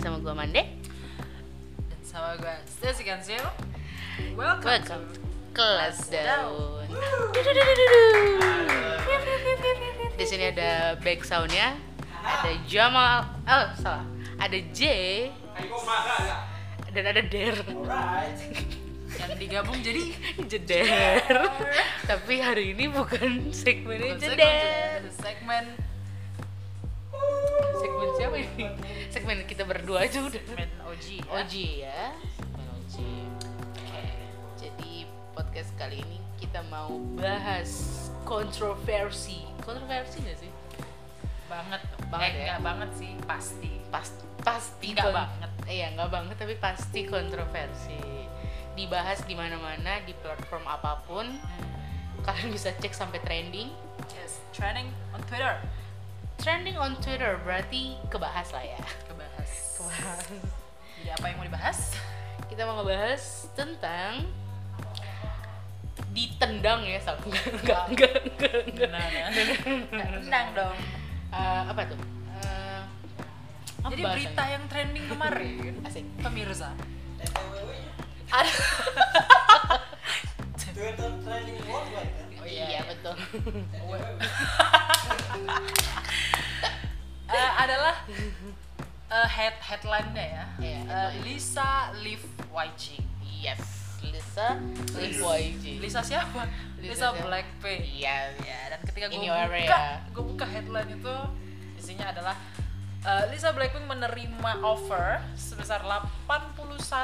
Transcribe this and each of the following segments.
sama gua Mande. Dan sama gue Stacy Kansil Welcome, Welcome. to kelas daun. Di sini ada back soundnya, ada Jamal, oh salah, ada J. Dan ada Der. Yang digabung jadi Jeder. Tapi hari ini bukan segmennya segmen, Jeder. segmen Segmen siapa ini? Segmen kita berdua aja udah. segmen OG ya. OG ya. Segmen OG. Oke. Jadi podcast kali ini kita mau bahas kontroversi. Kontroversi gak sih? banget Banget eh, ya? enggak banget sih pasti Pas, pasti Nggak kon- banget. Iya, nggak banget tapi pasti kontroversi. Dibahas di mana-mana di platform apa pun. Kalian bisa cek sampai trending. yes trending on Twitter Trending on Twitter berarti kebahas lah ya. kebahas Kebahas. jadi apa yang mau dibahas Kita mau ngebahas tentang ditendang ya sama enggak enggak enggak nah, nah. tenang dong Eh, apa tuh? Eh, apa jadi bahasanya? berita yang trending kemarin asik. pemirsa Ada. Twitter trending? Iya, iya. betul. Eh, adalah eh, head headline-nya ya Iya, Eh, headline. Lisa Liv YG Yes, Lisa Liv YG. Lisa siapa? Lisa Lisa? Blackpink Iya. ya dan ketika gue buka area. gue buka headline itu isinya adalah eh, Lisa Blackpink menerima offer sebesar 81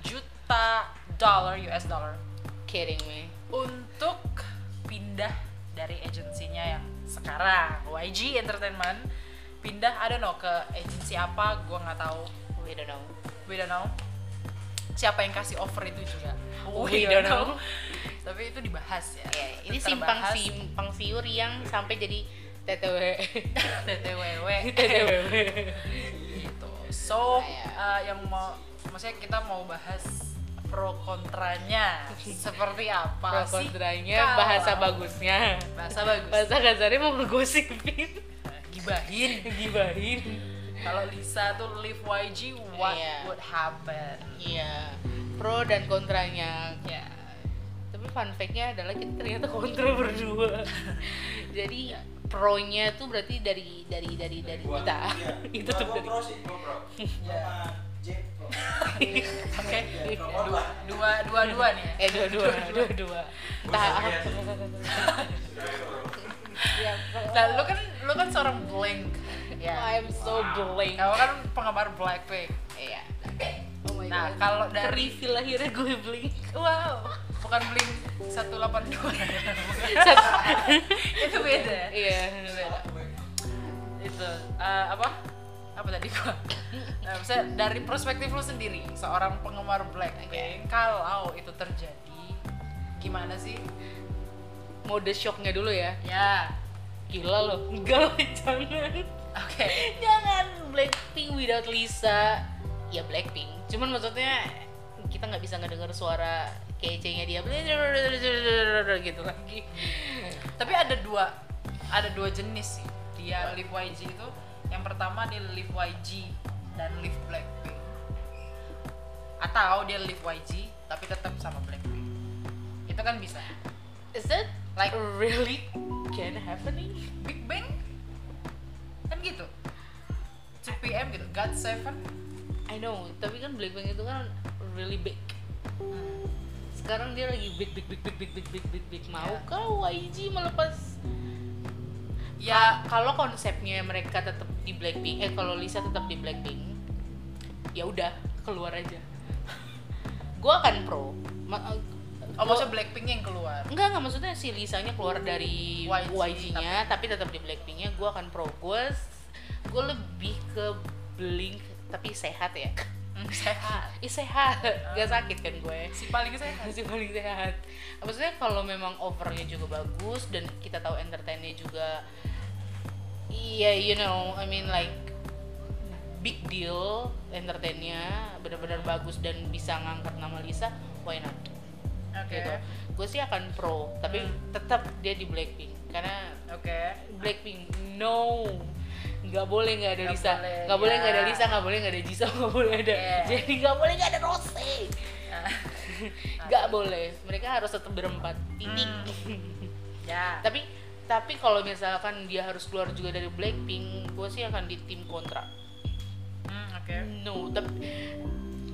juta dollar US dollar Kidding me. untuk pindah dari agensinya yang sekarang. YG Entertainment pindah don't know ke agensi apa gue nggak tahu. We don't know. we don't know. Siapa yang kasih offer itu juga? We don't know. tapi itu dibahas ya. Ya, ini simpang simpang siur yang sampai jadi TTW. TTWW TTW. gitu. So Kayak- uh, yang mau maksudnya kita mau bahas pro kontranya seperti apa Pro sih kontranya, kalau- bahasa bagusnya. bahasa bagus Bahasa kasarnya mau ngegosipin. gibahin Gibahin. kalau Lisa tuh live YG what Iya. would happen Iya, pro dan kontranya. ya Tapi fun fact-nya adalah kita ternyata kontra berdua. Jadi Iya. pro-nya tuh berarti dari dari dari dari Gua- kita. iya. Itu tuh dari pro sih, pro. Iya. Oke Iya, dua dua dua dua nih ya eh dua-dua, dua-dua. Tahap. Ya, nah lu kan lu kan seorang blank ya I'm so blank. kamu kan penggemar Blackpink Iya. Oh my Nah, God. kalau dari- reveal akhirnya gue blink. wow bukan Blink 182 itu beda ya? Iya, beda. itu eh, apa apa tadi gua nah, maksudnya dari perspektif lu sendiri seorang penggemar Blackpink kalau itu terjadi gimana sih Mode shocknya dulu ya. ya Gila loh. Enggak jangan. oke Jangan Blackpink without Lisa. Ya Blackpink. Cuman maksudnya kita nggak bisa ngedenger suara kece-nya dia gitu lagi. tapi ada dua ada dua jenis sih dia live YG itu yang pertama dia live YG dan live Blackpink atau dia live YG tapi tetap sama Blackpink itu kan bisa Is that Like- really can happening? Big Bang kan gitu 2 PM gitu God Seven I know, tapi kan Blackpink itu kan really big. Hmm. Sekarang dia lagi big big big big big big big big big. Mau Ya. kah YG melepas ya kalau konsepnya mereka tetap di Blackpink eh kalau Lisa tetap di Blackpink ya udah keluar aja. Gue akan pro. Ma- oh gua- maksudnya Blackpink yang keluar? Enggak enggak maksudnya si Lisanya keluar dari YG, YG-nya tapi, tetap di Blackpink-nya gue akan pro. Gue gue lebih ke Blink tapi sehat ya. Hmm, sehat. Ih sehat, gak sakit kan gue? Si paling sehat. Masih paling sehat. Maksudnya kalau memang overnya juga bagus dan kita tahu entertainnya juga iya you know I mean like big deal entertainnya benar-benar bagus dan bisa ngangkat nama Lisa why not? Oke. Gitu. Gue sih akan pro tapi Hmm. tetap dia di Blackpink karena oke. Blackpink no nggak boleh nggak ada Nggak Lisa. nggak boleh nggak ada ya. Lisa nggak boleh nggak ada Jisoo nggak boleh ada Yeah. jadi nggak boleh nggak ada Rose. Nah, nggak boleh. Mereka harus tetap berempat. Titik ya. Tapi tapi kalau misalkan dia harus keluar juga dari Blackpink gue sih akan di tim kontra. Hmm, oke. No tapi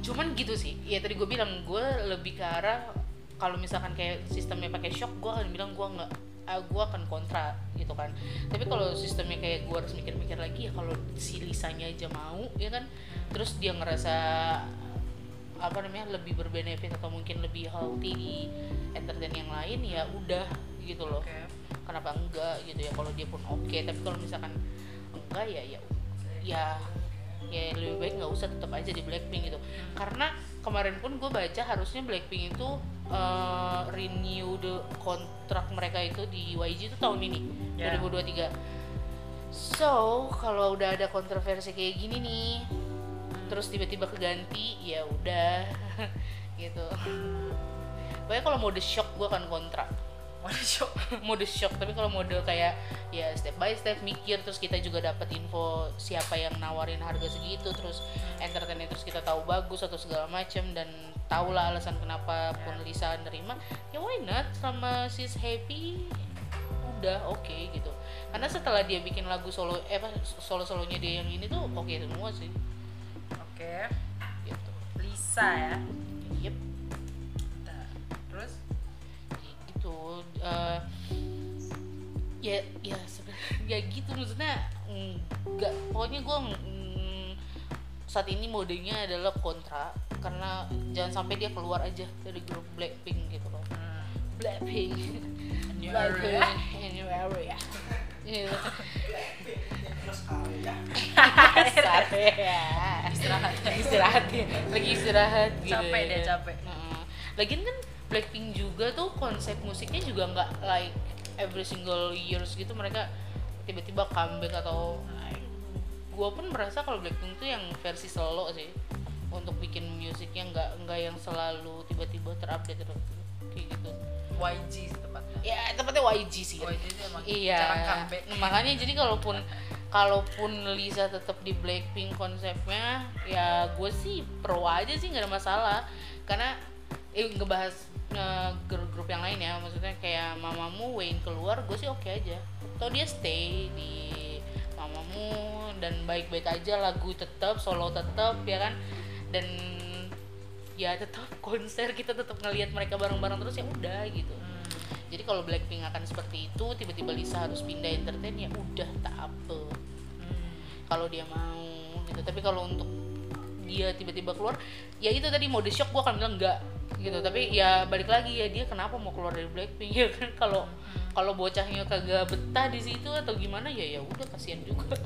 cuman gitu sih. Ya tadi gue bilang gue lebih ke arah kalau misalkan kayak sistemnya pakai shock gue akan bilang gue nggak ah, gue akan kontra gitu kan. Tapi kalau sistemnya kayak gue harus mikir-mikir lagi ya kalau si Lisanya aja mau ya kan. Terus dia ngerasa apa namanya lebih berbenefit atau mungkin lebih healthy di entertain yang lain ya udah gitu loh. Oke. Kenapa enggak gitu ya. Kalau dia pun oke tapi kalau misalkan enggak ya ya ya ya lebih baik nggak usah tetap aja di Blackpink gitu. Karena kemarin pun gue baca harusnya Blackpink itu eh, renew the kontrak mereka itu di YG itu tahun ini Ya. 2023 so kalau udah ada kontroversi kayak gini nih terus tiba-tiba keganti ya udah gitu. Pokoknya kalau mode shock gue akan kontrak Mana show mode shock tapi kalau mode kayak ya step by step mikir terus kita juga dapat info siapa yang nawarin harga segitu terus entertain terus kita tahu bagus atau segala macam dan tahulah alasan kenapa pun Lisa nerima ya why not? Sama sis happy udah oke gitu. Karena setelah dia bikin lagu solo eh apa solo solonya dia yang ini tuh oke semua sih. Oke. Gitu. Lisa ya? Yep eh, ya ya sebenarnya ya gitu maksudnya nggak pokoknya gue saat ini modenya adalah kontra karena jangan sampai dia keluar aja dari grup Blackpink gitu loh hmm, Blackpink New Blackpink area. new area Iya. Istirahat istirahat lagi istirahat gitu Capek ya. dia, capek. Lagian kan Blackpink juga tuh konsep musiknya juga nggak like every single years gitu. Mereka tiba-tiba comeback atau gue pun merasa kalau Blackpink tuh yang versi solo sih. Untuk bikin musiknya nggak nggak yang selalu tiba-tiba terupdate terus kayak gitu. YG tepatnya. Ya tempatnya YG sih YG itu emang iya. comeback. Nah, makanya jadi kalaupun kalaupun Lisa tetap di Blackpink konsepnya ya gue sih pro aja sih nggak ada masalah. Karena eh ngebahas grup-grup yang lain ya. Maksudnya kayak mamamu Wayne keluar gue sih oke aja. Atau dia stay di mamamu dan baik-baik aja lagu tetap solo tetap ya kan? Dan ya tetap konser kita tetap ngelihat mereka bareng-bareng terus ya udah gitu. Hmm, jadi kalau Blackpink akan seperti itu tiba-tiba Lisa harus pindah entertain ya udah tak apa. Hmm. kalau dia mau gitu. Tapi kalau untuk dia tiba-tiba keluar ya itu tadi mode shock gua akan bilang enggak gitu. Tapi ya balik lagi ya dia kenapa mau keluar dari Blackpink ya kan? Kalau kalau bocahnya kagak betah di situ atau gimana ya ya udah kasihan juga.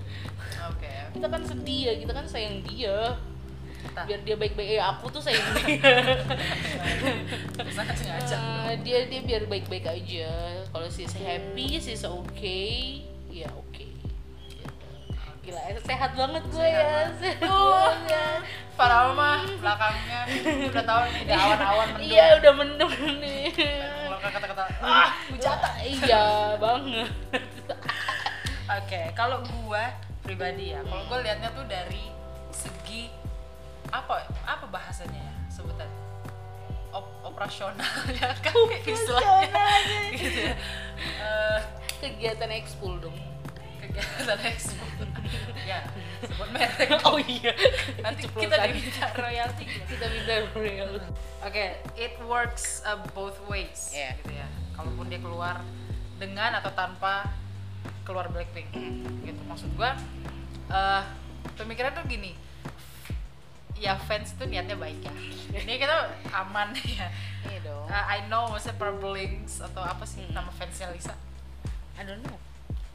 Oke. Kita kan sedih ya kita kan sayang dia. Biar dia baik-baik ya aku tuh sayang dia. Sangat sengaja Eh, dia dia biar baik-baik aja. Kalau si happy si oke ya oke. Gila eh, sehat banget gue ya. sehat banget. Padahal mah belakangnya udah tahu nih ada awan-awan mendung. Iya udah mendung nih. Mengeluarkan kata-kata ah hujatan iya banget. Oke, kalau gua pribadi ya, kalau gua liatnya tuh dari segi apa apa bahasanya ya sebutan? Op- operasionalnya kan istilahnya. gitu ya. Eh, kegiatan ekspul dong. kegiatan ekspor ya sebut merek oh iya nanti kita diminta royalti kita minta real Oke, it works uh, both ways, Iya. gitu ya. Kalaupun dia keluar dengan atau tanpa keluar Blackpink, gitu. Maksud gua, eh pemikiran tuh gini, ya fans tuh niatnya baik ya. Ini kita aman ya. iya dong Uh, I know maksudnya Purblings atau apa sih Hmm. nama fansnya Lisa? I don't know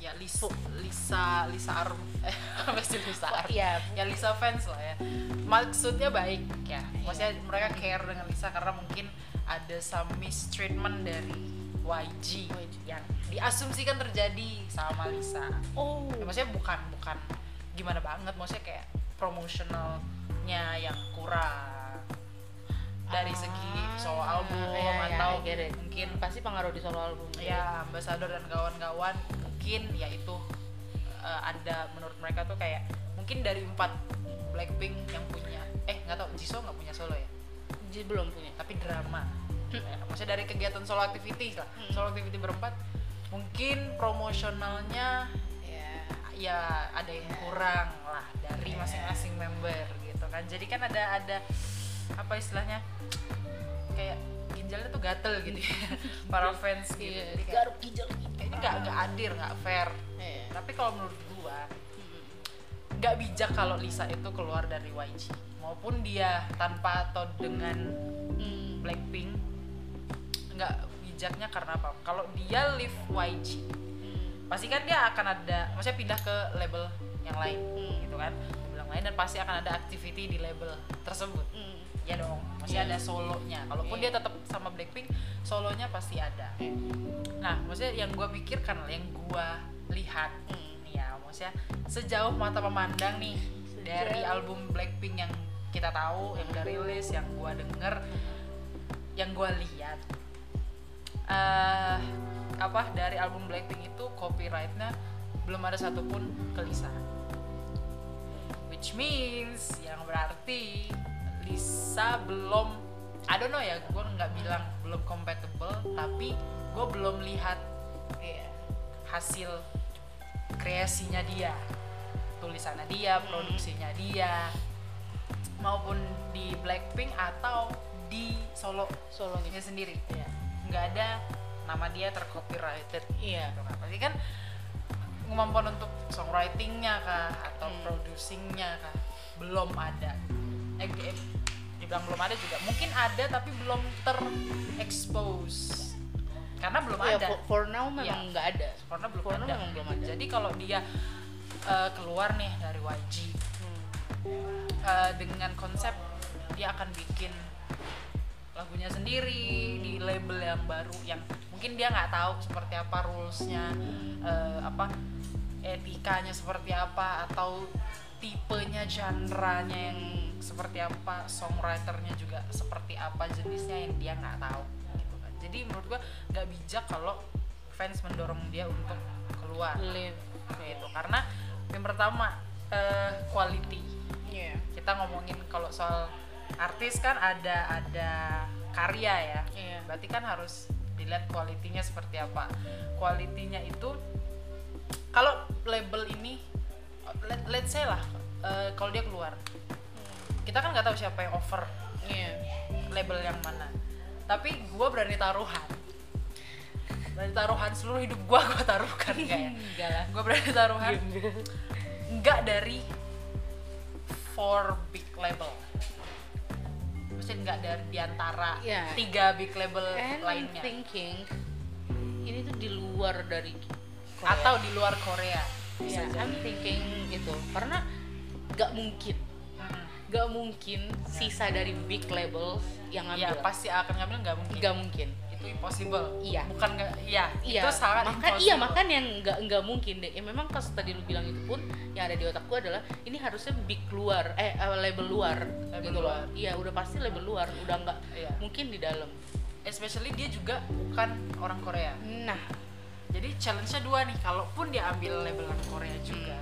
Ya Lisa, Lisa, Lisa Arum, eh apa sih Lisa Arum? iya? Ya Lisa fans lah ya. Maksudnya baik ya. Maksudnya mereka care dengan Lisa karena mungkin ada some mistreatment dari YG YG. yang diasumsikan terjadi sama Lisa. Oh. Ya, maksudnya bukan bukan gimana banget. Maksudnya kayak promotionalnya yang kurang dari segi solo Ah, album iya, iya, I atau it. mungkin pasti pengaruh di solo album ya ambassador dan kawan-kawan mungkin ya itu eh, ada menurut mereka tuh kayak mungkin dari empat Blackpink yang punya eh nggak tahu Jisoo nggak punya solo ya Jadi belum punya. tapi drama Ya, maksudnya dari kegiatan solo activity lah Hmm. solo activity berempat mungkin promosionalnya Ya. ya ada yang kurang lah dari masing-masing member gitu kan jadi kan ada ada apa istilahnya kayak ginjalnya tuh gatel gitu ya para fans gitu Iya, Jadi kayak, garuk ginjal kayaknya nggak nggak adil nggak fair Iya. tapi kalau menurut gua Hmm. nggak bijak kalau Lisa itu keluar dari YG maupun dia tanpa atau dengan Hmm. Blackpink nggak bijaknya karena apa kalau dia leave YG Hmm. pasti kan dia akan ada maksudnya pindah ke label yang lain Hmm. gitu kan label yang lain dan pasti akan ada activity di label tersebut Hmm. Ya dong masih Iya. ada solonya kalaupun Iya. dia tetap sama Blackpink solonya pasti ada Iya. nah maksudnya yang gue pikirkan yang gue lihat Hmm. nih ya maksudnya sejauh mata memandang nih dari Sejauh. album Blackpink yang kita tahu yang udah rilis yang gue denger yang gue lihat eh apa dari album Blackpink itu copyrightnya belum ada satupun ke Lisa which means yang berarti Lisa belum I don't know ya gue nggak bilang belum compatible tapi gue belum lihat Iya. hasil kreasinya dia tulisannya dia produksinya dia maupun di Blackpink atau di solo Solonya. nya sendiri Iya. nggak ada nama dia tercopyrighted Iya. gitu kan berarti kan kemampuan untuk songwritingnya kah atau Hmm. producingnya kah belum ada eh, eh, dibilang belum ada juga mungkin ada tapi belum terexpose karena belum Iya, ada for, for now memang Iya. nggak ada. karena belum For now ada. memang belum ada. jadi kalau dia eh, keluar nih dari YG Hmm. eh, dengan konsep dia akan bikin lagunya sendiri di label yang baru yang mungkin dia nggak tahu seperti apa rulesnya eh, apa etikanya seperti apa atau tipenya genre-nya yang seperti apa songwriternya juga seperti apa jenisnya yang dia nggak tahu gitu kan jadi menurut gua nggak bijak kalau fans mendorong dia untuk keluar Live. gitu karena yang pertama eh, quality Iya. kita ngomongin kalau soal artis kan ada ada karya ya Iya. berarti kan harus dilihat kualitinya seperti apa kualitinya itu kalau label ini let, let's say lah eh, kalau dia keluar. Kita kan nggak tahu siapa yang offer Iya. label yang mana. Tapi gue berani taruhan. Berani taruhan seluruh hidup gue gue taruhkan enggak ya? Enggak lah. gue berani taruhan. Enggak dari four big label. Maksudnya enggak dari di antara Iya. tiga big label And I'm lainnya. thinking ini tuh di luar dari Korea. atau di luar Korea Iya, jadi. I'm thinking itu karena nggak mungkin Hmm. nggak mungkin sisa dari big label yang Iya ngambil pasti akan ngambil nggak mungkin nggak mungkin itu impossible Iya. bukan nggak iya Iya, itu sangat makan impossible iya makan yang nggak nggak mungkin deh. Ya memang pas tadi lu bilang itu pun yang ada di otakku adalah ini harusnya big luar, eh eh, label luar, Label gitu luar. loh. Iya udah pasti label luar, udah nggak Iya. mungkin di dalam. especially dia juga bukan orang Korea Nah, jadi challenge-nya dua nih kalaupun dia ambil label Korea juga.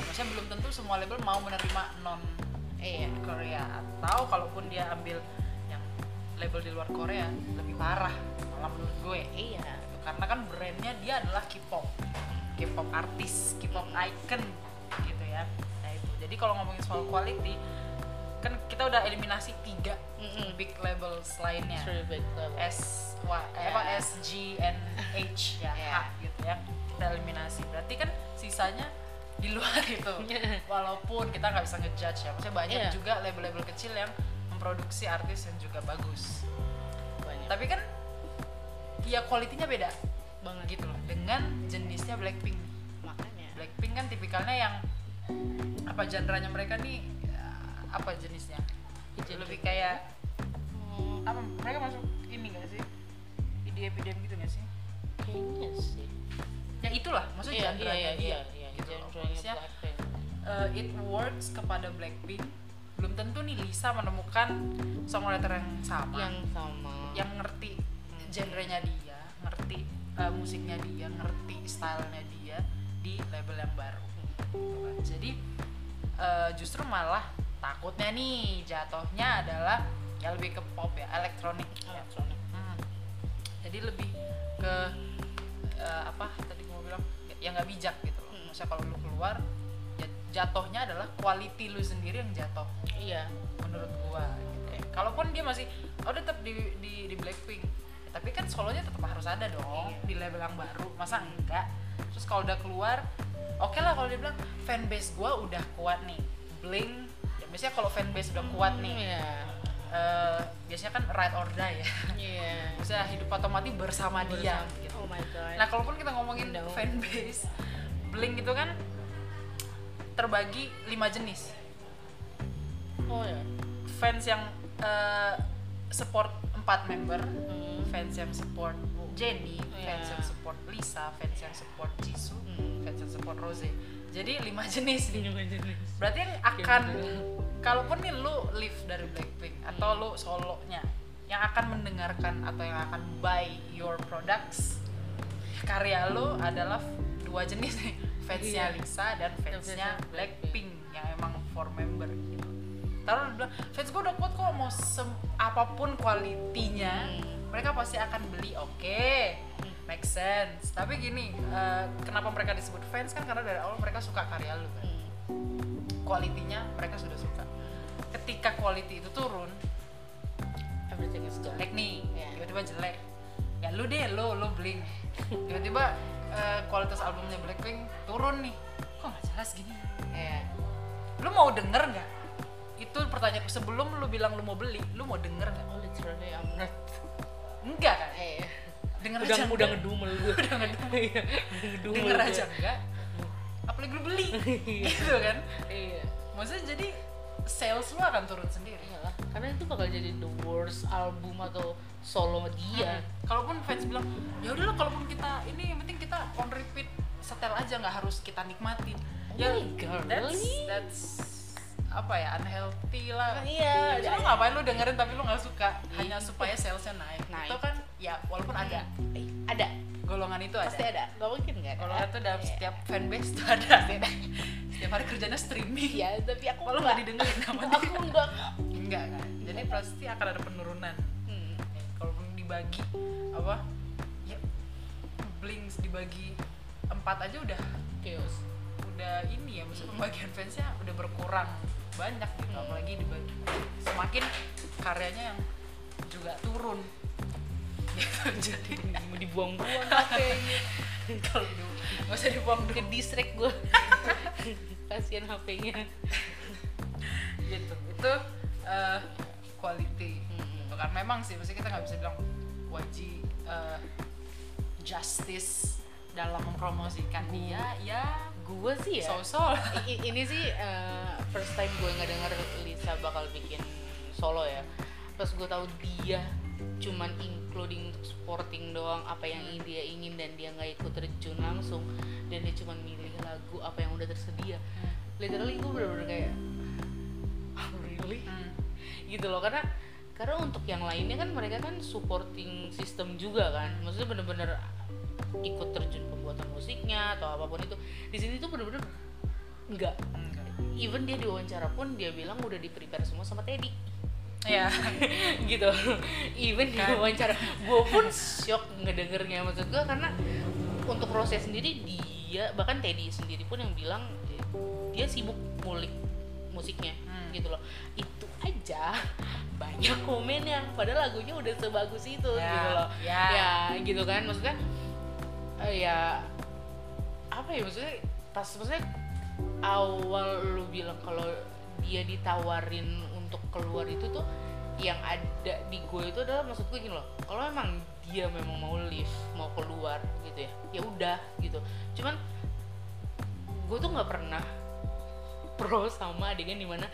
Maksudnya belum tentu semua label mau menerima non iya, Korea. Atau kalaupun dia ambil yang label di luar Korea lebih parah. Malah menurut gue iya, karena kan brandnya dia adalah K-pop. K-pop artis K-pop icon gitu ya. Nah itu. Jadi kalau ngomongin soal quality kan kita udah eliminasi tiga Mm-mm. big labels lainnya Three big label. S Y eh, apa. S G N H ya Ya. H gitu ya kita eliminasi berarti kan sisanya di luar itu walaupun kita nggak bisa ngejudge ya maksudnya banyak Iya. juga label-label kecil yang memproduksi artis yang juga bagus banyak tapi kan ya kualitinya beda banget gitu loh dengan jenisnya Blackpink makanya. Blackpink kan tipikalnya yang apa genre-nya mereka nih apa jenisnya Genre. lebih kayak Hmm, apa mereka masuk ini gak sih EDM EDM gitu gak sih kayaknya sih. ya itulah maksudnya Iya, genre iya, iya, dia iya, iya. gitu Maksudnya, Blackpink. eh, it works kepada Blackpink belum tentu nih Lisa menemukan songwriter yang sama yang sama. yang ngerti genrenya dia ngerti eh, musiknya dia ngerti stylenya dia di label yang baru gitu kan. jadi eh, justru malah takutnya nih jatuhnya adalah ya lebih ke pop ya elektronik. Ya. elektronik. Hmm. jadi lebih ke eh, apa tadi mau bilang? Ya nggak bijak gitu loh. Maksudnya kalau lu keluar ya jatuhnya adalah quality lu sendiri yang jatuh. Iya. Menurut gua gitu. kalaupun dia masih oh tetap di di, di Blackpink. Ya, tapi kan solonya tetap harus ada dong di label yang baru. Masa enggak? Terus kalau udah keluar oke lah kalau dia bilang fanbase gua udah kuat nih. Blink ya biasanya kalau fanbase udah kuat nih iya eh, biasanya kan ride or die ya iya bisa hidup atau mati bersama dia Bersama- gitu. oh my god Nah, kalaupun kita ngomongin No. fanbase, Blink itu kan terbagi lima jenis. oh ya Fans yang eh, support empat member, Hmm. fans yang support Jennie, Iya. fans yang support Lisa, fans yang support Jisoo, Hmm. fans yang support Rose. Jadi lima jenis nih. Lima jenis. Berarti yang akan kalaupun nih lu live dari Blackpink atau lu solonya yang akan mendengarkan atau yang akan buy your products karya lu adalah dua jenis nih fansnya Iya. Lisa dan fansnya Blackpink yang emang for member gitu. Taruh bilang fans gue udah kuat kok mau apa pun kualitinya Hmm. mereka pasti akan beli oke make sense. Tapi gini eh, kenapa mereka disebut fans kan karena dari awal mereka suka karya lu kan. Hmm. kualitinya mereka sudah suka. Ketika quality itu turun everything is gone jelek nih Iya. tiba-tiba jelek. Ya lu deh lo lo blink tiba-tiba eh, kualitas albumnya Blackpink turun nih. Kok nggak jelas gini? Iya. lu mau denger nggak? Itu pertanyaan sebelum lu bilang lu mau beli lu mau denger nggak? Oh literally I'm not. Enggak kan? Eh denger udah aja udah ngedumel gue udah ngedumel. Iya, ngedumel denger gue. aja enggak apalagi lu beli Iya. gitu kan iya maksudnya jadi sales lu akan turun sendiri Iyalah, karena itu bakal jadi the worst album atau solo dia Hmm. Kalaupun fans bilang, ya udahlah kalaupun kita ini yang penting kita on repeat setel aja nggak harus kita nikmatin. Oh ya God, that's really? that's apa ya unhealthy lah. Iya, Jadi lu ngapain lu dengerin tapi lu nggak suka hanya Iya. supaya salesnya naik. Naik. Itu kan ya walaupun ada Eh, ada golongan itu ada. pasti ada nggak mungkin nggak ada Golongan itu dalam Iya. setiap fanbase itu ada. setiap hari kerjanya streaming. iya tapi aku Kalau nggak didengerin sama aku dia. enggak Enggak kan. Jadi pasti akan ada penurunan. hmm. Eh, kalaupun dibagi apa ya blinks dibagi empat aja udah chaos udah ini ya maksudnya pembagian fansnya udah berkurang banyak gitu Hmm. apalagi dibagi semakin karyanya yang juga turun gitu jadi mau dibuang-buang HP-nya kalau du nggak usah dibuang ke dulu distract gue kasihan HP-nya gitu itu eh, quality. Hmm. gitu kan memang sih maksudnya kita nggak bisa bilang wajib eh, justice dalam mempromosikan. Dia ya gue sih ya. I- ini sih uh, first time gue nggak denger Lisa bakal bikin solo ya. Pas gue tahu dia cuman including untuk supporting doang apa yang Hmm. dia ingin dan dia nggak ikut terjun langsung dan dia cuman milih lagu apa yang udah tersedia. Literally gue bener-bener kayak "Oh, really? Hmm. gitu loh karena karena untuk yang lainnya kan mereka kan supporting system juga kan. Maksudnya bener-bener ikut terjun pembuatan musiknya atau apa pun itu. Di sini tuh bener-bener enggak Enggak. even dia diwawancara pun dia bilang udah di prepare semua sama Teddy ya gitu. Even di Kan. wawancara. Gue pun shock ngedengernya maksud gue karena untuk proses sendiri dia bahkan Teddy sendiri pun yang bilang dia sibuk mulik musiknya Hmm. gitu loh. Itu aja banyak komennya. Padahal lagunya udah sebagus itu Ya, gitu loh. ya. ya gitu kan. Maksudnya eh, ya apa ya maksudnya pas maksudnya awal lu bilang kalau dia ditawarin keluar itu tuh yang ada di gue itu adalah maksud gue gini loh kalau memang dia memang mau live mau keluar gitu ya ya udah gitu. Cuman gue tuh nggak pernah pro sama adegan di mana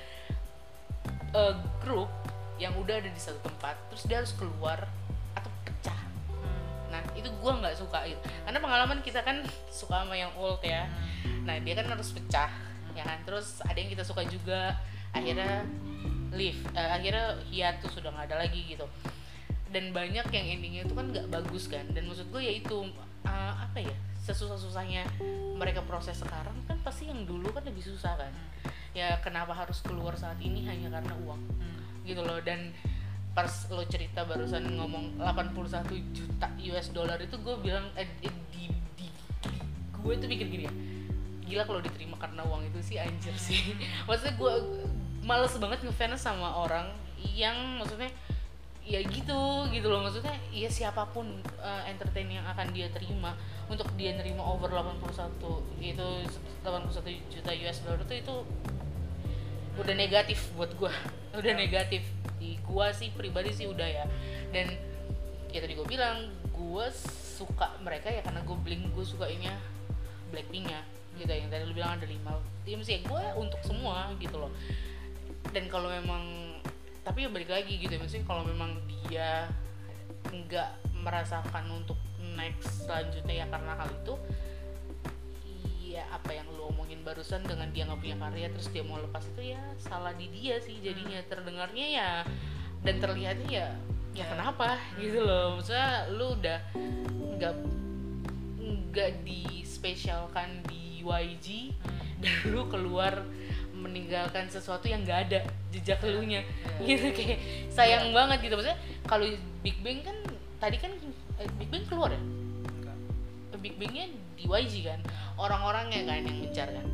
eh, grup yang udah ada di satu tempat terus dia harus keluar atau pecah. Nah itu gue nggak suka gitu. Karena pengalaman kita kan suka sama yang old ya. Nah dia kan harus pecah ya kan? Terus ada yang kita suka juga. Akhirnya leave. Eh, akhirnya hiatus sudah nggak ada lagi gitu. Dan banyak yang endingnya itu kan nggak bagus kan. Dan maksud gue ya itu eh, apa ya sesusah-susahnya mereka proses sekarang kan pasti yang dulu kan lebih susah kan. Ya kenapa harus keluar saat ini? Hanya karena uang. Gitu loh. Dan pas lo cerita barusan ngomong 81 juta US dollar itu gue bilang eh, di, di, di- gue tuh mikir gini ya gila kalau diterima karena uang itu sih anjir sih. Maksudnya gue males banget ngefans sama orang yang maksudnya ya gitu gitu loh. Maksudnya ya siapa pun uh, entertain yang akan dia terima untuk dia nerima over 81 itu 81 juta US dollar itu itu udah negatif buat gua. Udah negatif. Di gua sih pribadi sih udah ya. Dan ya tadi gua bilang gua suka mereka ya karena gue bling gue sukainya Blackpinknya gitu yang tadi lu bilang ada lima. Tim sih gue untuk semua gitu loh dan kalau memang tapi ya balik lagi gitu ya maksudnya kalau memang dia nggak merasakan untuk next selanjutnya ya karena hal itu iya apa yang lu omongin barusan dengan dia nggak punya karya terus dia mau lepas itu ya salah di dia sih jadinya. Terdengarnya ya dan terlihatnya ya ya kenapa gitu loh. Maksudnya lu udah nggak nggak dispesialkan di YG dan lu keluar meninggalkan sesuatu yang nggak ada jejak lu nya gitu kayak sayang banget gitu. Maksudnya kalau Big Bang kan tadi kan eh, Big Bang keluar ya? Enggak. Big Bang-nya di YG kan? Orang-orangnya kan yang mencar kan?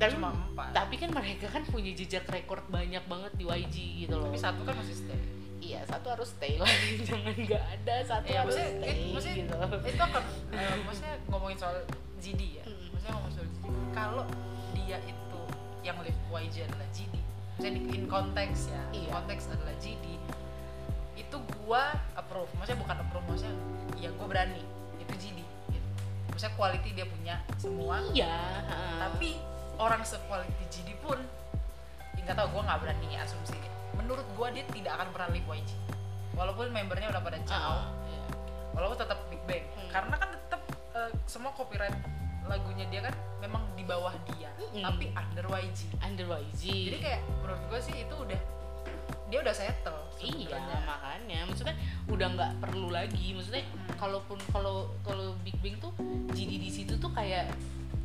Tapi, Cuma empat. tapi kan mereka kan punya jejak rekor banyak banget di YG gitu loh. Tapi satu kan masih stay. Iya satu harus stay lah. Jangan nggak ada satu ya harus maksudnya stay it- maksudnya gitu. itu akan eh, maksudnya ngomongin soal GD ya? Maksudnya ngomongin soal GD kalau dia itu yang live YG adalah GD di- in konteks ya in Iya. konteks adalah GD itu gua approve maksudnya bukan approve maksudnya ya gua berani. Itu GD gitu. maksudnya quality dia punya semua. Iya tapi orang sequality GD pun ya nggak tahu gue nggak berani asumsi menurut gue dia tidak akan pernah live YG walaupun membernya udah pada jauh. iya. walaupun tetap Big Bang. Hmm. karena kan tetap eh, semua copyright lagunya dia kan memang di bawah dia Mm-mm. tapi under YG under YG jadi kayak menurut gue sih itu udah dia udah settle Iya sebenarnya. makanya maksudnya udah nggak perlu lagi maksudnya Hmm. kalaupun kalau kalau Big Bang tuh GD di situ tuh kayak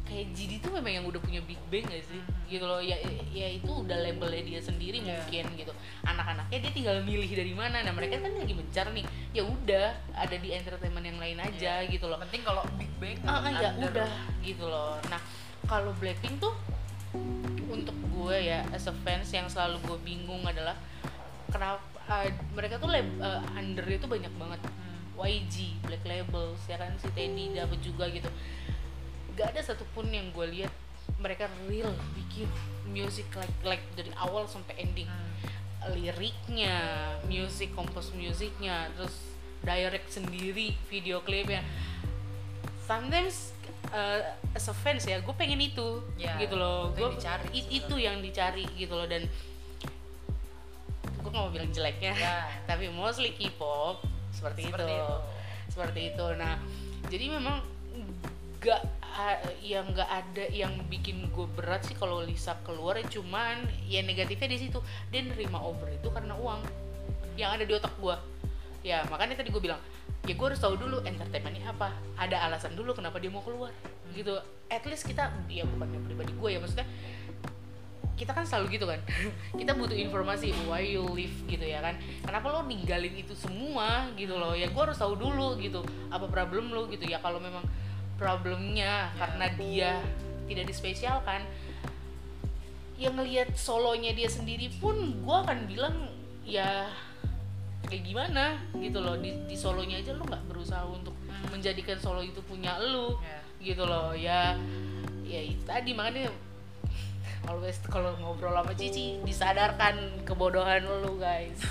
kayak GD tuh memang yang udah punya Big Bang gak sih? Hmm. gitu loh ya ya itu udah labelnya dia sendiri Iya. mungkin gitu. Anak-anaknya dia tinggal milih dari mana. Nah mereka kan lagi mencar nih. Ya udah ada di entertainment yang lain aja gitu loh. Penting kalau Big Bang ah ah, ya udah gitu loh. Nah kalau Blackpink tuh untuk gue ya as a fans yang selalu gue bingung adalah kenapa uh, mereka tuh lab, uh, under itu banyak banget. Hmm. YG Black Labels ya kan si Teddy dapat juga gitu gak ada satupun yang gue lihat mereka real bikin music like like dari awal sampai ending Hmm. liriknya, music, kompos musiknya, terus direct sendiri video klipnya. Sometimes uh, as a fans ya, gue pengen itu, Ya, gitu loh. Gue dicari i- sebenarnya. itu yang dicari gitu loh dan gue nggak mau bilang jeleknya, Ya. tapi mostly K-pop seperti, Seperti itu. itu. seperti itu. Nah, jadi memang gak yang nggak ada yang bikin gue berat sih kalau Lisa keluar cuman ya negatifnya di situ. Dia nerima over itu karena uang yang ada di otak gue ya makanya tadi gue bilang ya gue harus tahu dulu entertainmentnya apa. Ada alasan dulu kenapa dia mau keluar. Gitu. At least kita ya bukannya pribadi gue ya maksudnya kita kan selalu gitu kan. Kita butuh informasi why you live gitu ya kan. Kenapa lo ninggalin itu semua? gitu loh. Ya gue harus tahu dulu gitu. Apa problem lo? gitu. Ya kalau memang problemnya karena dia tidak dispesialkan. Yang ngelihat solonya dia sendiri pun gue akan bilang ya kayak gimana? Gitu loh. Di, di solonya aja lo nggak berusaha untuk menjadikan solo itu punya lo Ya. gitu loh. Ya ya itu tadi. Makanya always kalau ngobrol sama Cici disadarkan kebodohan lu guys.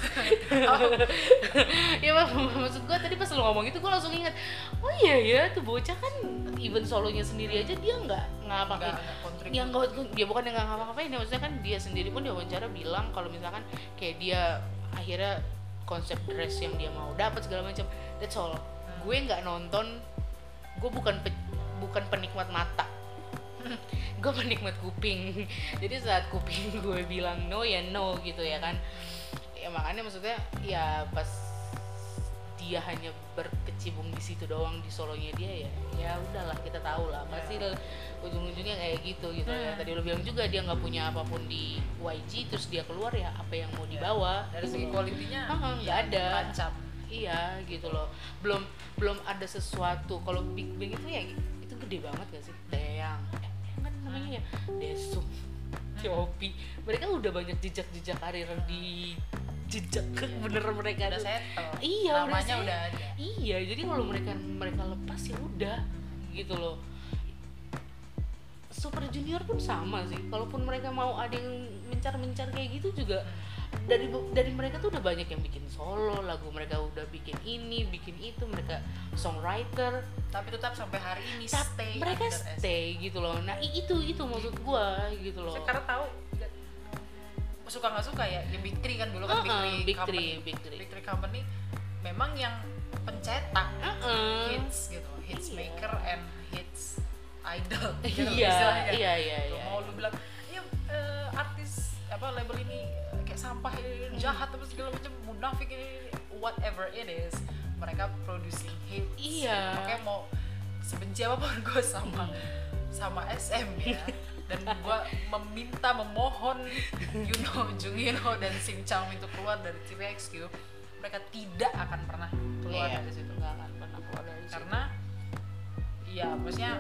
Ya mak- maksud gue tadi pas lu ngomong itu gue langsung ingat oh iya ya tuh bocah kan even solonya sendiri aja dia nggak ngapain yang nggak dia bukan yang nggak ngapa-ngapain ya maksudnya kan dia sendiri pun di wawancara bilang kalau misalkan kayak dia akhirnya konsep dress yang dia mau dapat segala macam that's all. Gue nggak nonton gue bukan pe- bukan penikmat mata gue penikmat kuping. Jadi saat kuping gue bilang no ya no gitu ya kan. Ya makanya maksudnya ya pas dia hanya berkecimpung di situ doang di solonya dia ya ya udahlah kita tahu lah. Pasti Ya. ujung-ujungnya kayak gitu gitu ya. Hmm. tadi lo bilang juga dia nggak punya apa pun di YG terus dia keluar ya apa yang mau dibawa? Dari segi kualitinya nggak ada. terancam. Iya gitu loh. Belum belum ada sesuatu. Kalau Big Bang itu ya itu gede banget gak sih? Dayang namanya ya? Desung Ciopi mereka udah banyak jejak-jejak karir di jejak bener mereka udah settle. Iya, udah namanya settle. udah ada. Iya jadi kalau mereka mereka lepas ya udah gitu loh. Super Junior pun sama sih. Kalaupun mereka mau ada yang mencar-mencar kayak gitu juga dari dari mereka tuh udah banyak yang bikin solo lagu mereka udah bikin ini bikin itu mereka songwriter tapi tetap sampai hari ini Tap- stay mereka under S. stay gitu loh nah itu itu maksud gua gitu loh Saya karena tahu suka nggak suka ya ya Big Three kan dulu kan Big Uh-uh, Three Big company Three, Big Three. Big Three company memang yang pencetak Heeh. hits gitu hits Iya. maker and hits idol gitu iya istilahnya. iya iya iya mau lu bilang ya eh, artis apa label ini sampah ini jahat apa segala macam munafik ini whatever it is mereka producing hits. Iya. makanya mau sebenci apa pun gue sama sama SM ya. Dan gue meminta memohon you know Jung Yunho dan Sim Chang untuk keluar dari TVXQ mereka tidak akan pernah keluar Iya, dari situ. Nggak akan pernah keluar dari situ. Karena ya maksudnya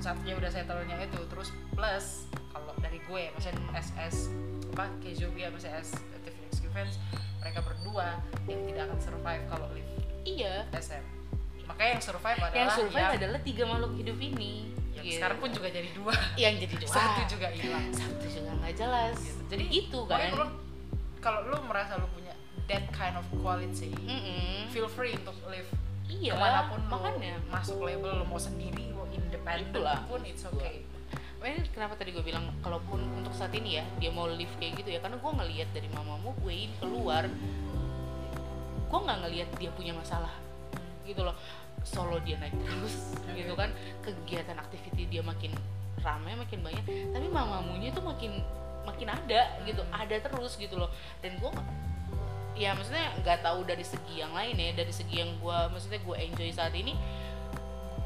saatnya udah settle-nya itu. Terus plus kalau dari gue maksudnya SS apa Kejobi sama CS TVXQ fans mereka berdua yang tidak akan survive kalau live iya. SM makanya yang survive adalah yang survive yang, adalah tiga makhluk hidup ini. Yang Gitu. sekarang pun juga jadi dua. Yang jadi dua. Satu juga hilang. Satu juga nggak jelas. Gitu. jadi itu kan? lu- kalau lu merasa lu punya that kind of quality Mm-mm. feel free untuk live iya ke mana pun lu makanya. masuk label lu mau sendiri mau independen pun it's okay Makanya kenapa tadi gue bilang kalaupun untuk saat ini ya dia mau live kayak gitu ya? Karena gue ngelihat dari mamamu Wayne keluar. Gue nggak ngelihat dia punya masalah gitu loh. Solo dia naik terus gitu kan. Kegiatan activity dia makin ramai makin banyak. Tapi mamamunya tuh makin makin ada gitu. Ada terus gitu loh. Dan gue ya maksudnya nggak tahu dari segi yang lain ya. Dari segi yang gue maksudnya gue enjoy saat ini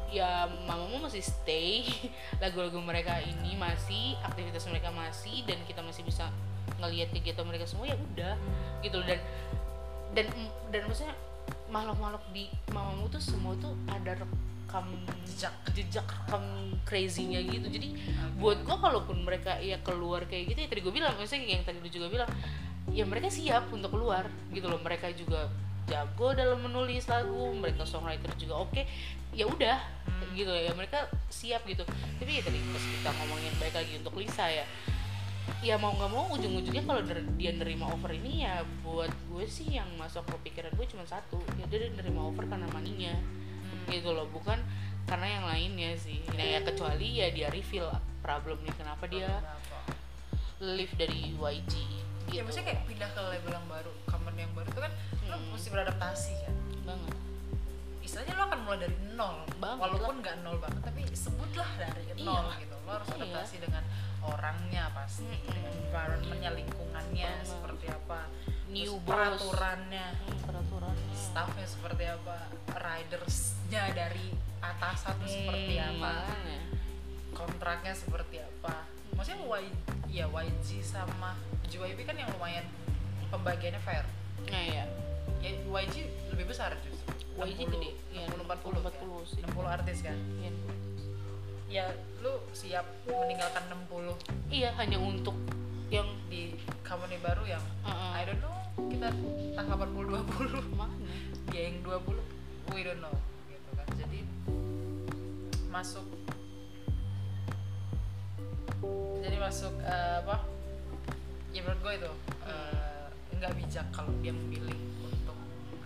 ya mamamu masih stay. Lagu-lagu mereka ini masih aktivitas mereka masih dan kita masih bisa ngelihat kegiatan mereka semua ya udah gitu loh. Dan dan dan maksudnya makhluk-makhluk di mamamu tuh semua tuh ada rekam Jejak. jejak rekam crazy-nya gitu. Jadi buat gua kalaupun mereka ya keluar kayak gitu ya tadi gue bilang maksudnya yang tadi lu juga bilang ya mereka siap untuk keluar gitu loh. Mereka juga jago dalam menulis lagu mereka songwriter juga oke ya udah gitu ya mereka siap gitu. Tapi ya tadi pas kita ngomongin baik lagi untuk Lisa ya ya mau nggak mau ujung-ujungnya kalau dia nerima offer ini ya buat gue sih yang masuk ke pikiran gue cuma satu ya dia nerima offer karena maninya gitu loh bukan karena yang lainnya sih. Nah ya kecuali ya dia reveal problemnya kenapa dia leave dari YG gitu ya maksudnya kayak pindah ke label yang baru company yang baru itu kan lo Hmm. mesti beradaptasi kan banget istilahnya lo akan mulai dari nol Banget walaupun nggak nol banget tapi sebutlah dari nol Iya. gitu lo harus Iya. adaptasi dengan orangnya pasti Mm-mm. dengan environmentnya lingkungannya Banget. seperti apa New terus peraturannya Hmm, peraturannya staffnya seperti apa ridersnya dari atasan tuh seperti Hmm, apa makanya. kontraknya seperti apa maksudnya Y, ya YG sama JYP kan yang lumayan pembagiannya fair. Nah ya ya YG lebih besar justru. YG gede. Ya 60 40 40 sih. 60 artis kan? Iya. ya lu siap meninggalkan 60 iya hanya untuk yang di company baru yang uh-uh, I don't know kita entah 80 20 makanya dia yang 20 we don't know gitu kan. Jadi masuk jadi masuk eh, apa ya menurut gue itu eh, nggak bijak kalau dia memilih untuk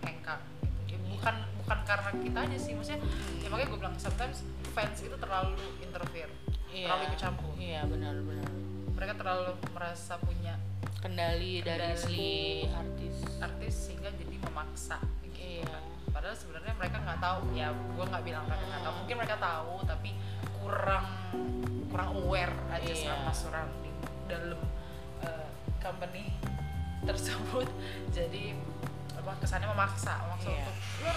hengkang gitu. Ya, bukan bukan karena kita aja sih maksudnya ya makanya gue bilang sometimes fans itu terlalu interfere iya terlalu ikut campur iya benar benar mereka terlalu merasa punya kendali, dari Kendali. si artis artis sehingga jadi memaksa gitu Iya. kan. Padahal sebenarnya mereka nggak tahu. Ya, gue nggak bilang mereka nggak tahu. Mungkin mereka tahu, tapi kurang kurang aware aja Iya. sama surrounding dalam uh, company tersebut. Jadi apa kesannya memaksa memaksa Iya. untuk keluar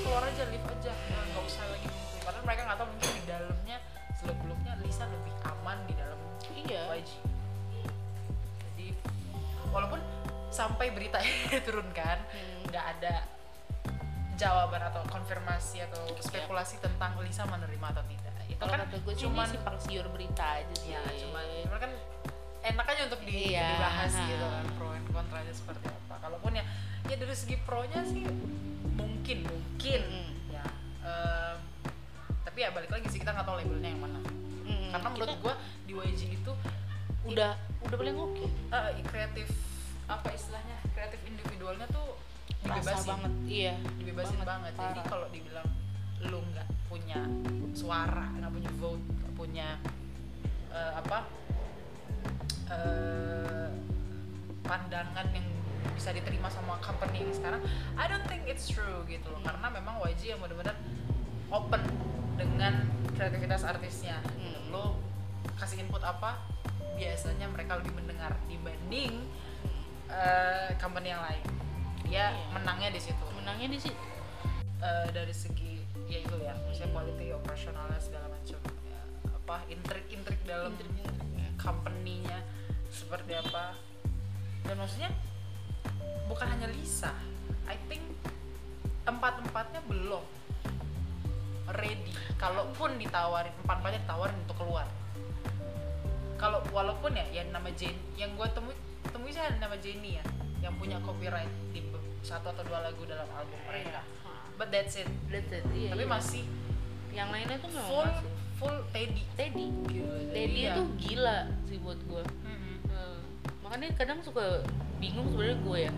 keluar, aja live aja Nah, nggak usah lagi nunggu padahal mereka nggak tahu mungkin di dalamnya seluk beluknya Lisa lebih aman di dalam Iya. YG jadi walaupun sampai berita ini diturunkan Hmm. nggak ada jawaban atau konfirmasi atau spekulasi tentang Lisa menerima atau tidak itu Kalau kan kata gue cuman simpang siur berita aja sih. ya cuman cuman kan enak aja untuk di, Iya. dibahas gitu kan pro and kontranya seperti apa kalaupun ya ya dari segi pronya sih mungkin mungkin Mm. ya em, tapi ya balik lagi sih kita nggak tahu labelnya yang mana Mm, karena menurut gua di YG itu udah udah paling oke. eh, kreatif apa istilahnya kreatif individualnya tuh Rasa dibebasin banget. Iya. dibebasin banget, jadi parah. kalau dibilang lu nggak punya suara nggak punya vote nggak punya eh, apa eh, pandangan yang bisa diterima sama company yang sekarang I don't think it's true gitu loh karena memang YG yang benar-benar open dengan kreativitas artisnya. Hmm. lo kasih input apa biasanya mereka lebih mendengar dibanding eh, company yang lain dia Iya. menangnya di situ menangnya di situ. Eh, dari segi ya itu ya misalnya quality operasionalnya segala macam. Ya, apa intrik-intrik dalam company-nya seperti apa. Dan maksudnya bukan hanya Lisa I think empat-empatnya belum ready. Kalaupun ditawarin empat-empatnya ditawarin untuk keluar. Kalau walaupun ya yang nama Jen yang gue temui temui sih ada nama Jenny ya yang punya copyright di satu atau dua lagu dalam album mereka but that's it That's it, iya, tapi iya. masih yang lainnya tuh memang full masih. full Teddy Teddy. Gila, Teddy iya. itu gila sih buat gue. Mm-mm. Hmm. makanya kadang suka bingung sebenarnya gue ya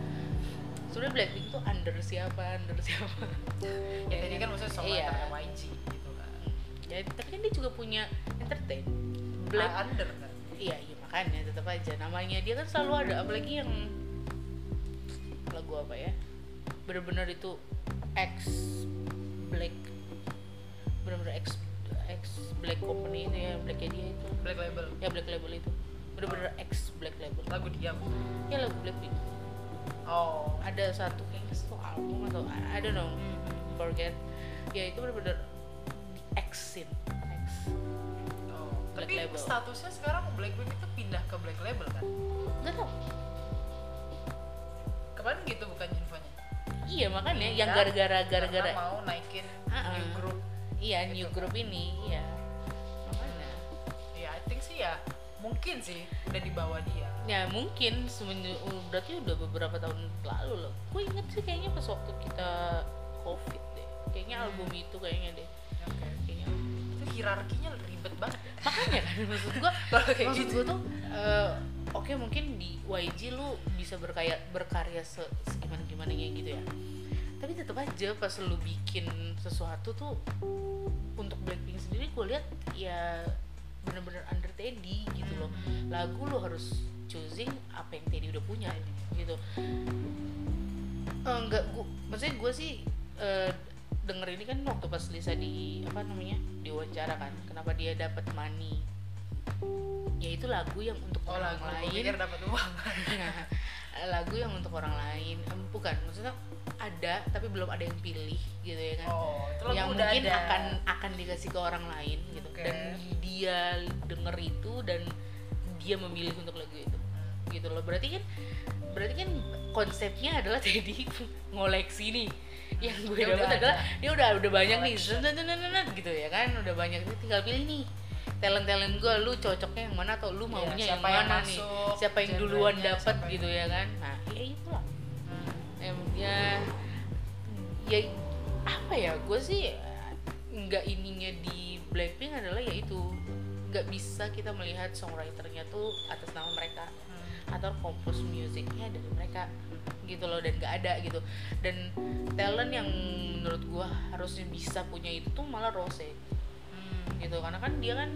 sebenarnya Blackpink tuh under siapa under siapa ya Teddy kan maksudnya Iya. songwriter YG gitu kan ya tapi kan dia juga punya entertain Black Black under kan iya iya makanya tetap aja namanya dia kan selalu ada apalagi yang lagu apa ya bener-bener itu ex black bener-bener ex ex black company itu ya blacknya dia itu. Black Label. Ya black label itu. Bener-bener ex black label. Lagu diam ya lagu Blackpink oh. Ada satu kayaknya satu album atau I, I don't know. Forget. Ya itu bener-bener di X-in X. Oh, Black tapi Label. statusnya sekarang Blackpink itu pindah ke Black Label kan? nggak tau Kemarin gitu bukan infonya? Iya makanya yang Pindah gara-gara gara-gara mau naikin Ah, new ah. group. iya gitu new group ini iya makanya Ya, I think sih ya mungkin sih udah di bawah dia. ya mungkin semenju berarti udah beberapa tahun lalu loh gue inget sih kayaknya pas waktu kita covid deh kayaknya Hmm. album itu kayaknya deh Oke. Hierarkinya ribet banget ya. makanya kan maksud gua Kalau kayak maksud gitu. gua tuh eh, oke mungkin di YG lu bisa berkarya berkarya se segimana gimana gitu ya tapi tetap aja pas lu bikin sesuatu tuh untuk Blackpink sendiri gue lihat ya bener-bener under Teddy gitu loh lagu lu harus choosing apa yang Teddy udah punya gitu Eh, enggak gua maksudnya gue sih eh, denger ini kan waktu pas Lisa di apa namanya diwawancara kan kenapa dia dapat money ya itu lagu yang untuk Oh orang lagu, lain dapat uang. lagu yang untuk orang lain bukan maksudnya ada tapi belum ada yang pilih gitu ya kan Oh, itu lagu yang udah mungkin ada. akan akan dikasih ke orang lain gitu Oke. dan dia denger itu dan dia memilih untuk lagu itu. Gitu loh. Berarti kan berarti kan konsepnya adalah Teddy ngoleksi nih. Yang gue dapat adalah ada. dia udah udah banyak nih. Collection. zet, gitu ya kan. Udah banyak. Nih tinggal pilih nih talent talent gue. Lu cocoknya yang mana atau lu Iya, maunya yang siapa yang mana nih? masuk, siapa yang duluan dapat gitu yang- ya kan? Nah ya itulah. Hmm. em, ya ya apa ya? Gue sih nggak ininya di Blackpink adalah ya itu. Nggak bisa kita melihat songwriternya tuh atas nama mereka. Atau compose musiknya dari mereka gitu loh dan nggak ada gitu dan talent yang menurut gue harusnya bisa punya itu tuh malah Rose Hmm. gitu karena kan dia kan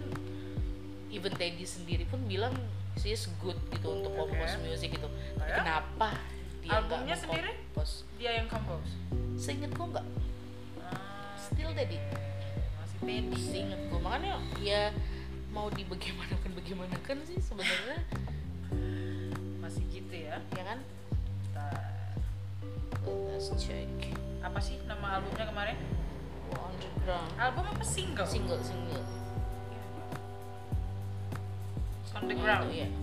even Teddy sendiri pun bilang is good gitu untuk compose music gitu Tapi ya? kenapa dia Albumnya sendiri? compose Dia yang compose. seinget gue nggak Ah, Still Teddy. Masih Teddy. seinget gue makanya ya mau dibagaimanakan bagaimanakan sih sebenarnya Masih gitu ya. ya kan? Bentar. let's check. Apa sih nama albumnya kemarin? Underground album apa? Single? Single single. On the ground. ya On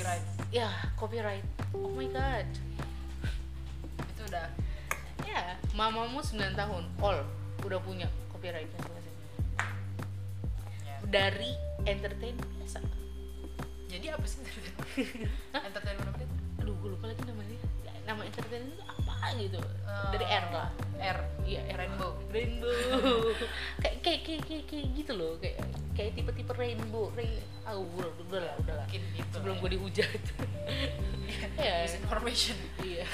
copyright. Ya copyright. Oh my god. Itu udah. Ya mamamu 9 tahun. All udah punya copyright masing-masing. Ya. dari entertain biasa. Jadi apa sih entertainment apa itu? aduh gue lupa lagi namanya. Nama entertain itu apa gitu. Eh, dari R lah. R iya R. Rainbow. Rainbow. Kayak kayak kayak kayak kayak gitu loh. Kayak kayak tipe-tipe rainbow rain ah udah udah lah udah lah. Gitu sebelum lah gue dihujat. Ya. ya misinformation. Iya.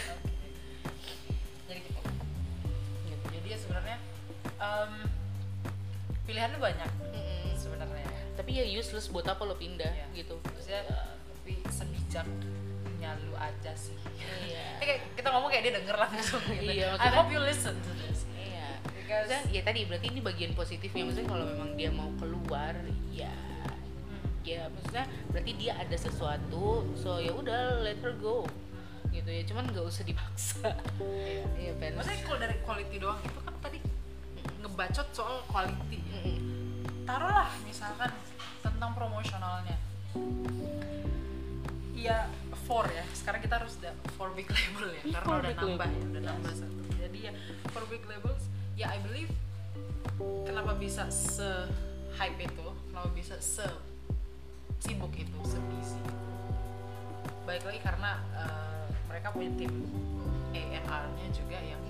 Jadi gitu. Gitu. jadi ya sebenarnya em, pilihannya banyak Mm-mm. sebenarnya tapi ya useless buat apa lo pindah Iya. gitu. Maksudnya tapi sebijaknya lu aja sih. Iya. Kayak kita ngomong kayak dia denger langsung gitu. Iya, I hope you listen to this. Iya. Because Maksudnya, ya tadi berarti ini bagian positifnya. Maksudnya kalau memang dia mau keluar ya ya maksudnya berarti dia ada sesuatu so ya udah let her go. Gitu ya cuman nggak usah dipaksa. Iya. iya Ben maksudnya kalau dari quality doang itu kan tadi ngebacot soal quality. Mm-mm. taruhlah misalkan tentang promosionalnya. Ya four ya. Sekarang kita harus udah four big label ya karena four udah nambah label. ya udah nambah satu. Jadi ya four big labels. Ya I believe kenapa bisa se hype itu kenapa bisa se sibuk itu se busy baik lagi karena eh, mereka punya tim A&R nya juga yang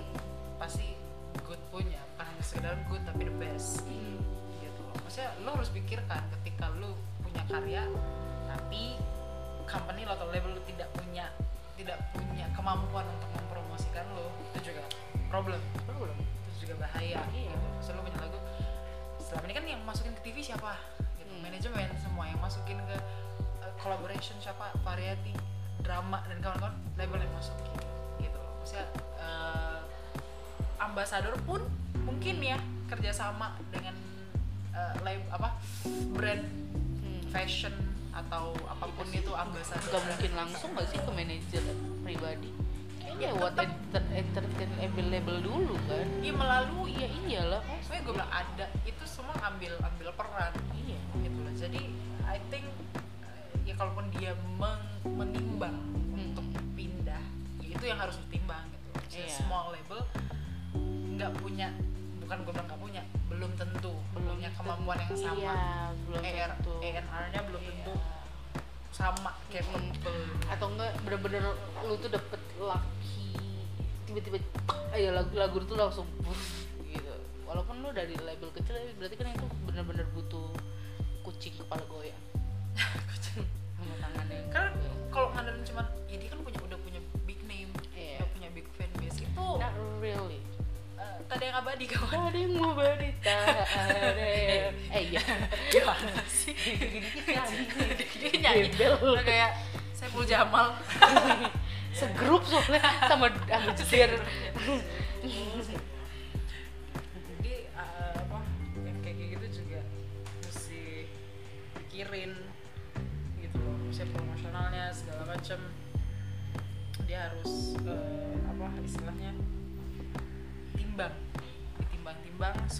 pasti good punya. Bukan hanya sekedar good tapi the best. Mm. gitu loh. Maksudnya lo harus pikirkan ketika lo punya karya tapi company lo atau label lo tidak punya tidak punya kemampuan untuk mempromosikan lo itu juga problem Problem. itu juga bahaya Iya. gitu lo punya lagu selama ini kan yang masukin ke TV siapa gitu Hmm. manajemen semua yang masukin ke uh, collaboration siapa variety drama dan kawan-kawan label yang masukin gitu loh maksudnya uh, ambasador pun mungkin ya kerjasama dengan uh, lab apa brand Hmm. fashion atau apa pun itu ambasador Gak mungkin langsung gak sih ke manajer pribadi? Kayaknya Ya, buat tetep. enter entertain label dulu kan. Iya melalui. Iya iyalah Maksudnya gue bilang ada itu semua ambil ambil peran. Iya. Gitu loh. Jadi I think ya kalaupun dia meng- menimbang Hmm. untuk pindah ya itu yang harus ditimbang gitu. Iya. small label nggak punya bukan gue bilang nggak punya belum tentu belum punya kemampuan yang sama. Iya belum AR, tentu. ANR-nya belum Iya. tentu sama capable atau enggak bener-bener lu tuh dapet laki tiba-tiba ayo lagu-lagu itu langsung buff, gitu. Walaupun lu dari label kecil berarti kan itu bener-bener butuh kucing kepala goyang. Sama tangannya karena kalau ngandelin cuman ya dia kan punya udah punya big name Iya. udah punya big fan base itu not really uh, tadi yang abadi kawan. Ada yang mau berita. Ada yang eh iya. Gimana sih? Dia nyanyi. Udah kayak Saiful Jamal. Segrup soalnya sama sama jetir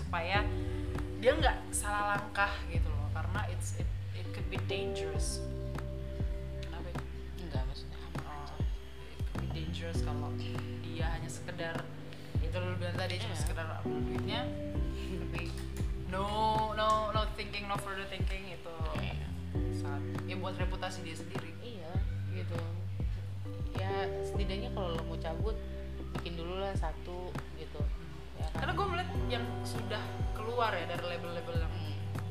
supaya dia nggak salah langkah gitu loh karena it's it, it could be dangerous. Kenapa ya? enggak maksudnya oh, it could be dangerous kalau dia hanya sekedar itu lu bilang tadi yeah. cuma iya. sekedar ambil duitnya tapi no no no thinking no further thinking itu yeah. saat ya buat reputasi dia sendiri. Iya gitu. Ya setidaknya kalau lo mau cabut bikin dulu lah satu karena gue melihat yang sudah keluar ya dari label-label yang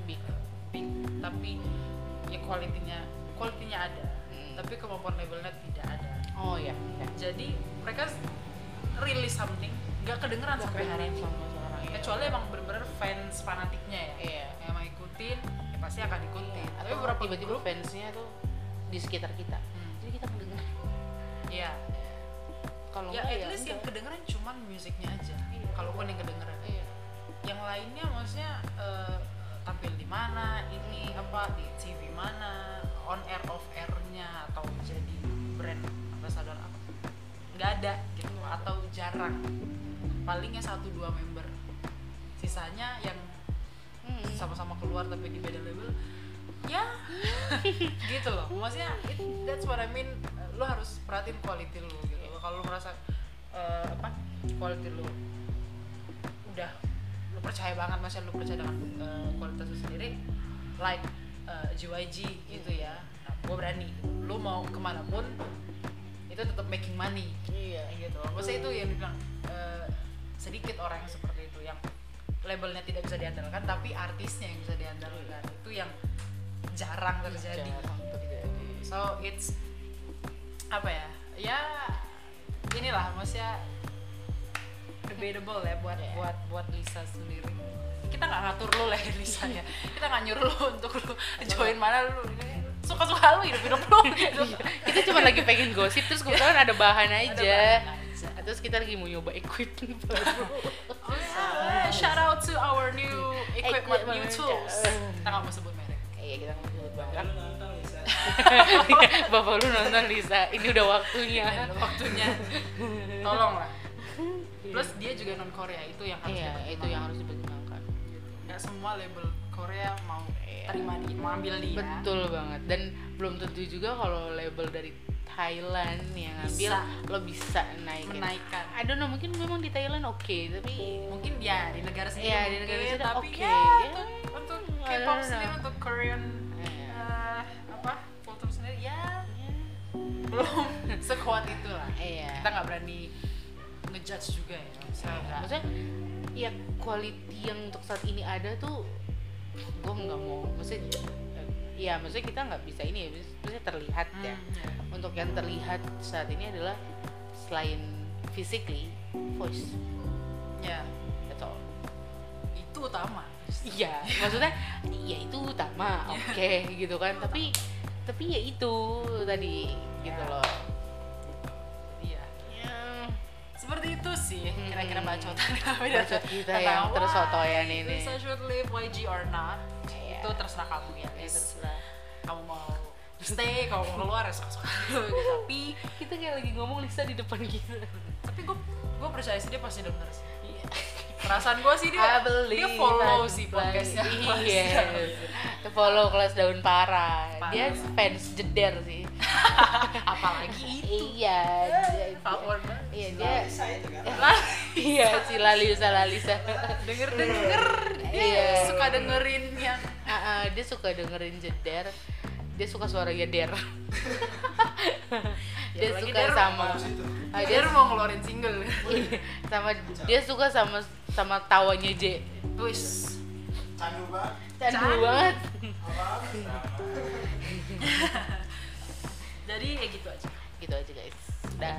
big big tapi ya kualitinya kualitinya ada Hmm. tapi kemampuan labelnya tidak ada oh ya, ya. jadi mereka rilis something nggak kedengeran sampai hari ini sama sekarang ya. kecuali emang bener-bener fans fanatiknya ya Iya. yang emang ikutin ya pasti akan ikutin tapi atau beberapa tiba-tiba grup fansnya tuh di sekitar kita Hmm. jadi kita mendengar ya kalau ya at ya least yang enggak. kedengeran cuman musiknya aja Iya. Kalaupun yang kedengeran. Iya. Yang lainnya maksudnya eh, tampil di mana ini apa di TV mana on air off airnya atau jadi brand ambassador apa? Nggak ada gitu atau jarang. Palingnya satu dua member. Sisanya yang Hmm. sama-sama keluar tapi di beda label ya. Gitu loh. Maksudnya it, that's what I mean. Uh, lo harus perhatiin quality lo gitu kalau lo merasa uh, apa quality lo udah lo percaya banget maksudnya lo percaya dengan uh, kualitas lo sendiri like uh, JYG gitu ya. Nah, gue berani. Lo mau ke mana pun itu tetap making money. Iya. Gitu. Maksudnya itu yang dibilang uh, sedikit orang yang seperti itu yang labelnya tidak bisa diandalkan tapi artisnya yang bisa diandalkan. Itu yang jarang terjadi. Jarang terjadi. So it's apa ya? Ya inilah maksudnya debatable ya buat Yeah. buat buat Lisa sendiri kita nggak ngatur lo lah ya, Lisa ya kita nggak nyuruh lo untuk lo join mana lo suka suka lo hidup hidup lo gitu kita cuma lagi pengen gosip terus kebetulan ada bahan Ada aja bahan aja. terus kita lagi mau nyoba equipment baru Oh yeah, shout out to our new equipment, new Equipment. tools. Kita nggak mau sebut merek. iya kita mau sebut lu Lisa. bapak lu nonton Lisa ini udah waktunya Dan waktunya, tolong lah. Plus dia juga non Korea itu yang harus iya itu yang harus dipertimbangkan Nggak semua label Korea mau Iya. terima dia, mau ambil dia. betul banget dan belum tentu juga kalau label dari Thailand yang ngambil Bisa. lo bisa naikin Menaikkan. I don't know mungkin memang di Thailand oke tapi Mungkin ya di negara sendiri Iya, di mungkin, negara sendiri tapi oke. ya Ya, untuk, untuk I K-pop don't sendiri know. untuk Korean Iya. eh, apa kultur sendiri ya belum sekuat itu lah. iya Kita nggak berani ngejudge juga ya. Misalnya. Nggak- maksudnya ya quality yang untuk saat ini ada tuh gue nggak mau. Maksudnya ya maksudnya kita nggak bisa ini ya maksudnya terlihat ya. Hmm, ya. untuk yang terlihat saat ini adalah selain physically voice. Ya that's all. Itu utama. Iya maksudnya ya itu utama oke gitu kan. Tapi tapi ya itu tadi gitu loh. iya seperti itu sih Hmm. kira-kira bacotan kami Bacot kita yang tersotoyan ini. Lisa should live YG or not Iya. itu terserah kamu ya Ya, guys terserah. kamu mau stay kamu mau keluar ya suka-suka gitu. tapi kita kayak lagi ngomong Lisa di depan kita tapi gue gue percaya sih dia pasti denger sih Iya. perasaan gue sih dia dia follow sih podcastnya Iya. Dia follow kelas daun parah. Dia Parah. fans jeder sih. apalagi itu iya. dia- banget Iya dia. Lisa itu kan. lah Iya si Lalisa Lalisa. denger denger dia Iya. suka dengerin yang Ah, ah, dia suka dengerin jeder. Dia suka suara jeder. dia apalagi suka sama. Ah, dia mau ngeluarin single sama dia suka sama sama tawanya J. Wis Candu banget. Candu Candu. banget. Apa? jadi ya gitu aja gitu aja guys. Udah.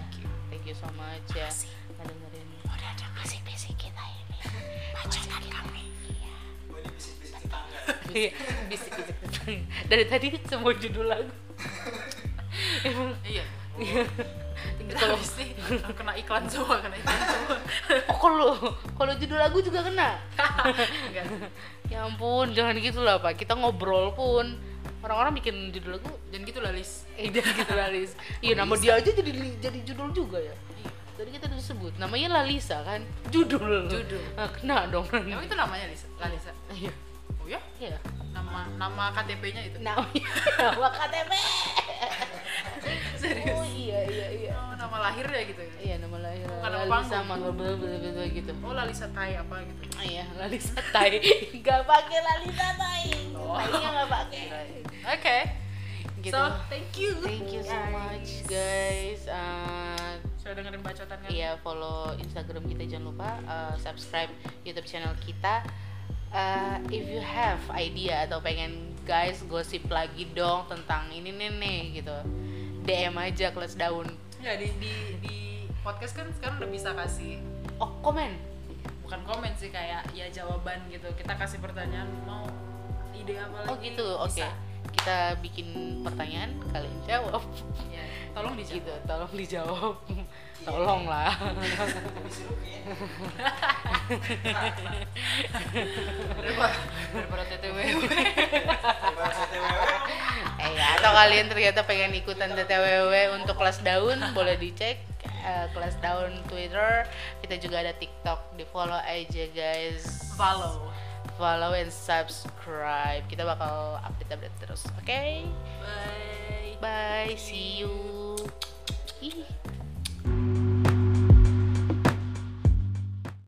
Thank you so much ya. Ngedengerin. udah ada kasih basic kita ini bacotan kami Gue ini bisik-bisik tetangga. Iya, bisik-bisik. Dari tadi semua judul lagu. Emang iya kalau kalau sih kena iklan semua kena iklan semua oh, kalau kalau judul lagu juga kena. Ya ampun, jangan gitu lah Pak. Kita ngobrol pun orang-orang bikin judul lagu dan gitu lah Lis dan gitu Lalis. Iya, nama dia aja jadi jadi judul juga ya. Tadi kita udah sebut namanya Lalisa kan. Judul. Judul. Nah, kena dong. emang itu namanya Lisa Lalisa Iya. oh ya Iya. nama nama KTP-nya itu Namanya nama KTP. serius Oh iya iya iya Oh, nama lahirnya gitu ya iya nama lahir Bukan nama Lalisa panggung. Manggel gitu oh Lalisa Tai apa gitu iya Lalisa Tai nggak pakai Lalisa Tai Oh. Tai-nya nggak pakai oke gitu so thank you thank you so guys. much guys Uh, sudah dengerin bacotan kan Iya follow Instagram kita jangan lupa uh, subscribe YouTube channel kita. Uh, if you have idea atau pengen guys gosip lagi dong tentang ini nih nih gitu, DM aja kelas daun. ya di, di di podcast kan sekarang udah bisa kasih Oh komen. bukan komen sih kayak ya jawaban gitu kita kasih pertanyaan mau ide apa lagi Oh gitu, oke. Bisa. Kita bikin pertanyaan, kalian jawab. ya tolong dijawab Gitu, tolong dijawab. tolong lah. Daripada TTW eh ya, atau kalian ternyata pengen ikutan TTWW untuk kelas daun boleh dicek eh, kelas daun Twitter kita juga ada TikTok di follow aja guys follow follow and subscribe. Kita bakal update update terus oke? Okay? bye. Bye see you.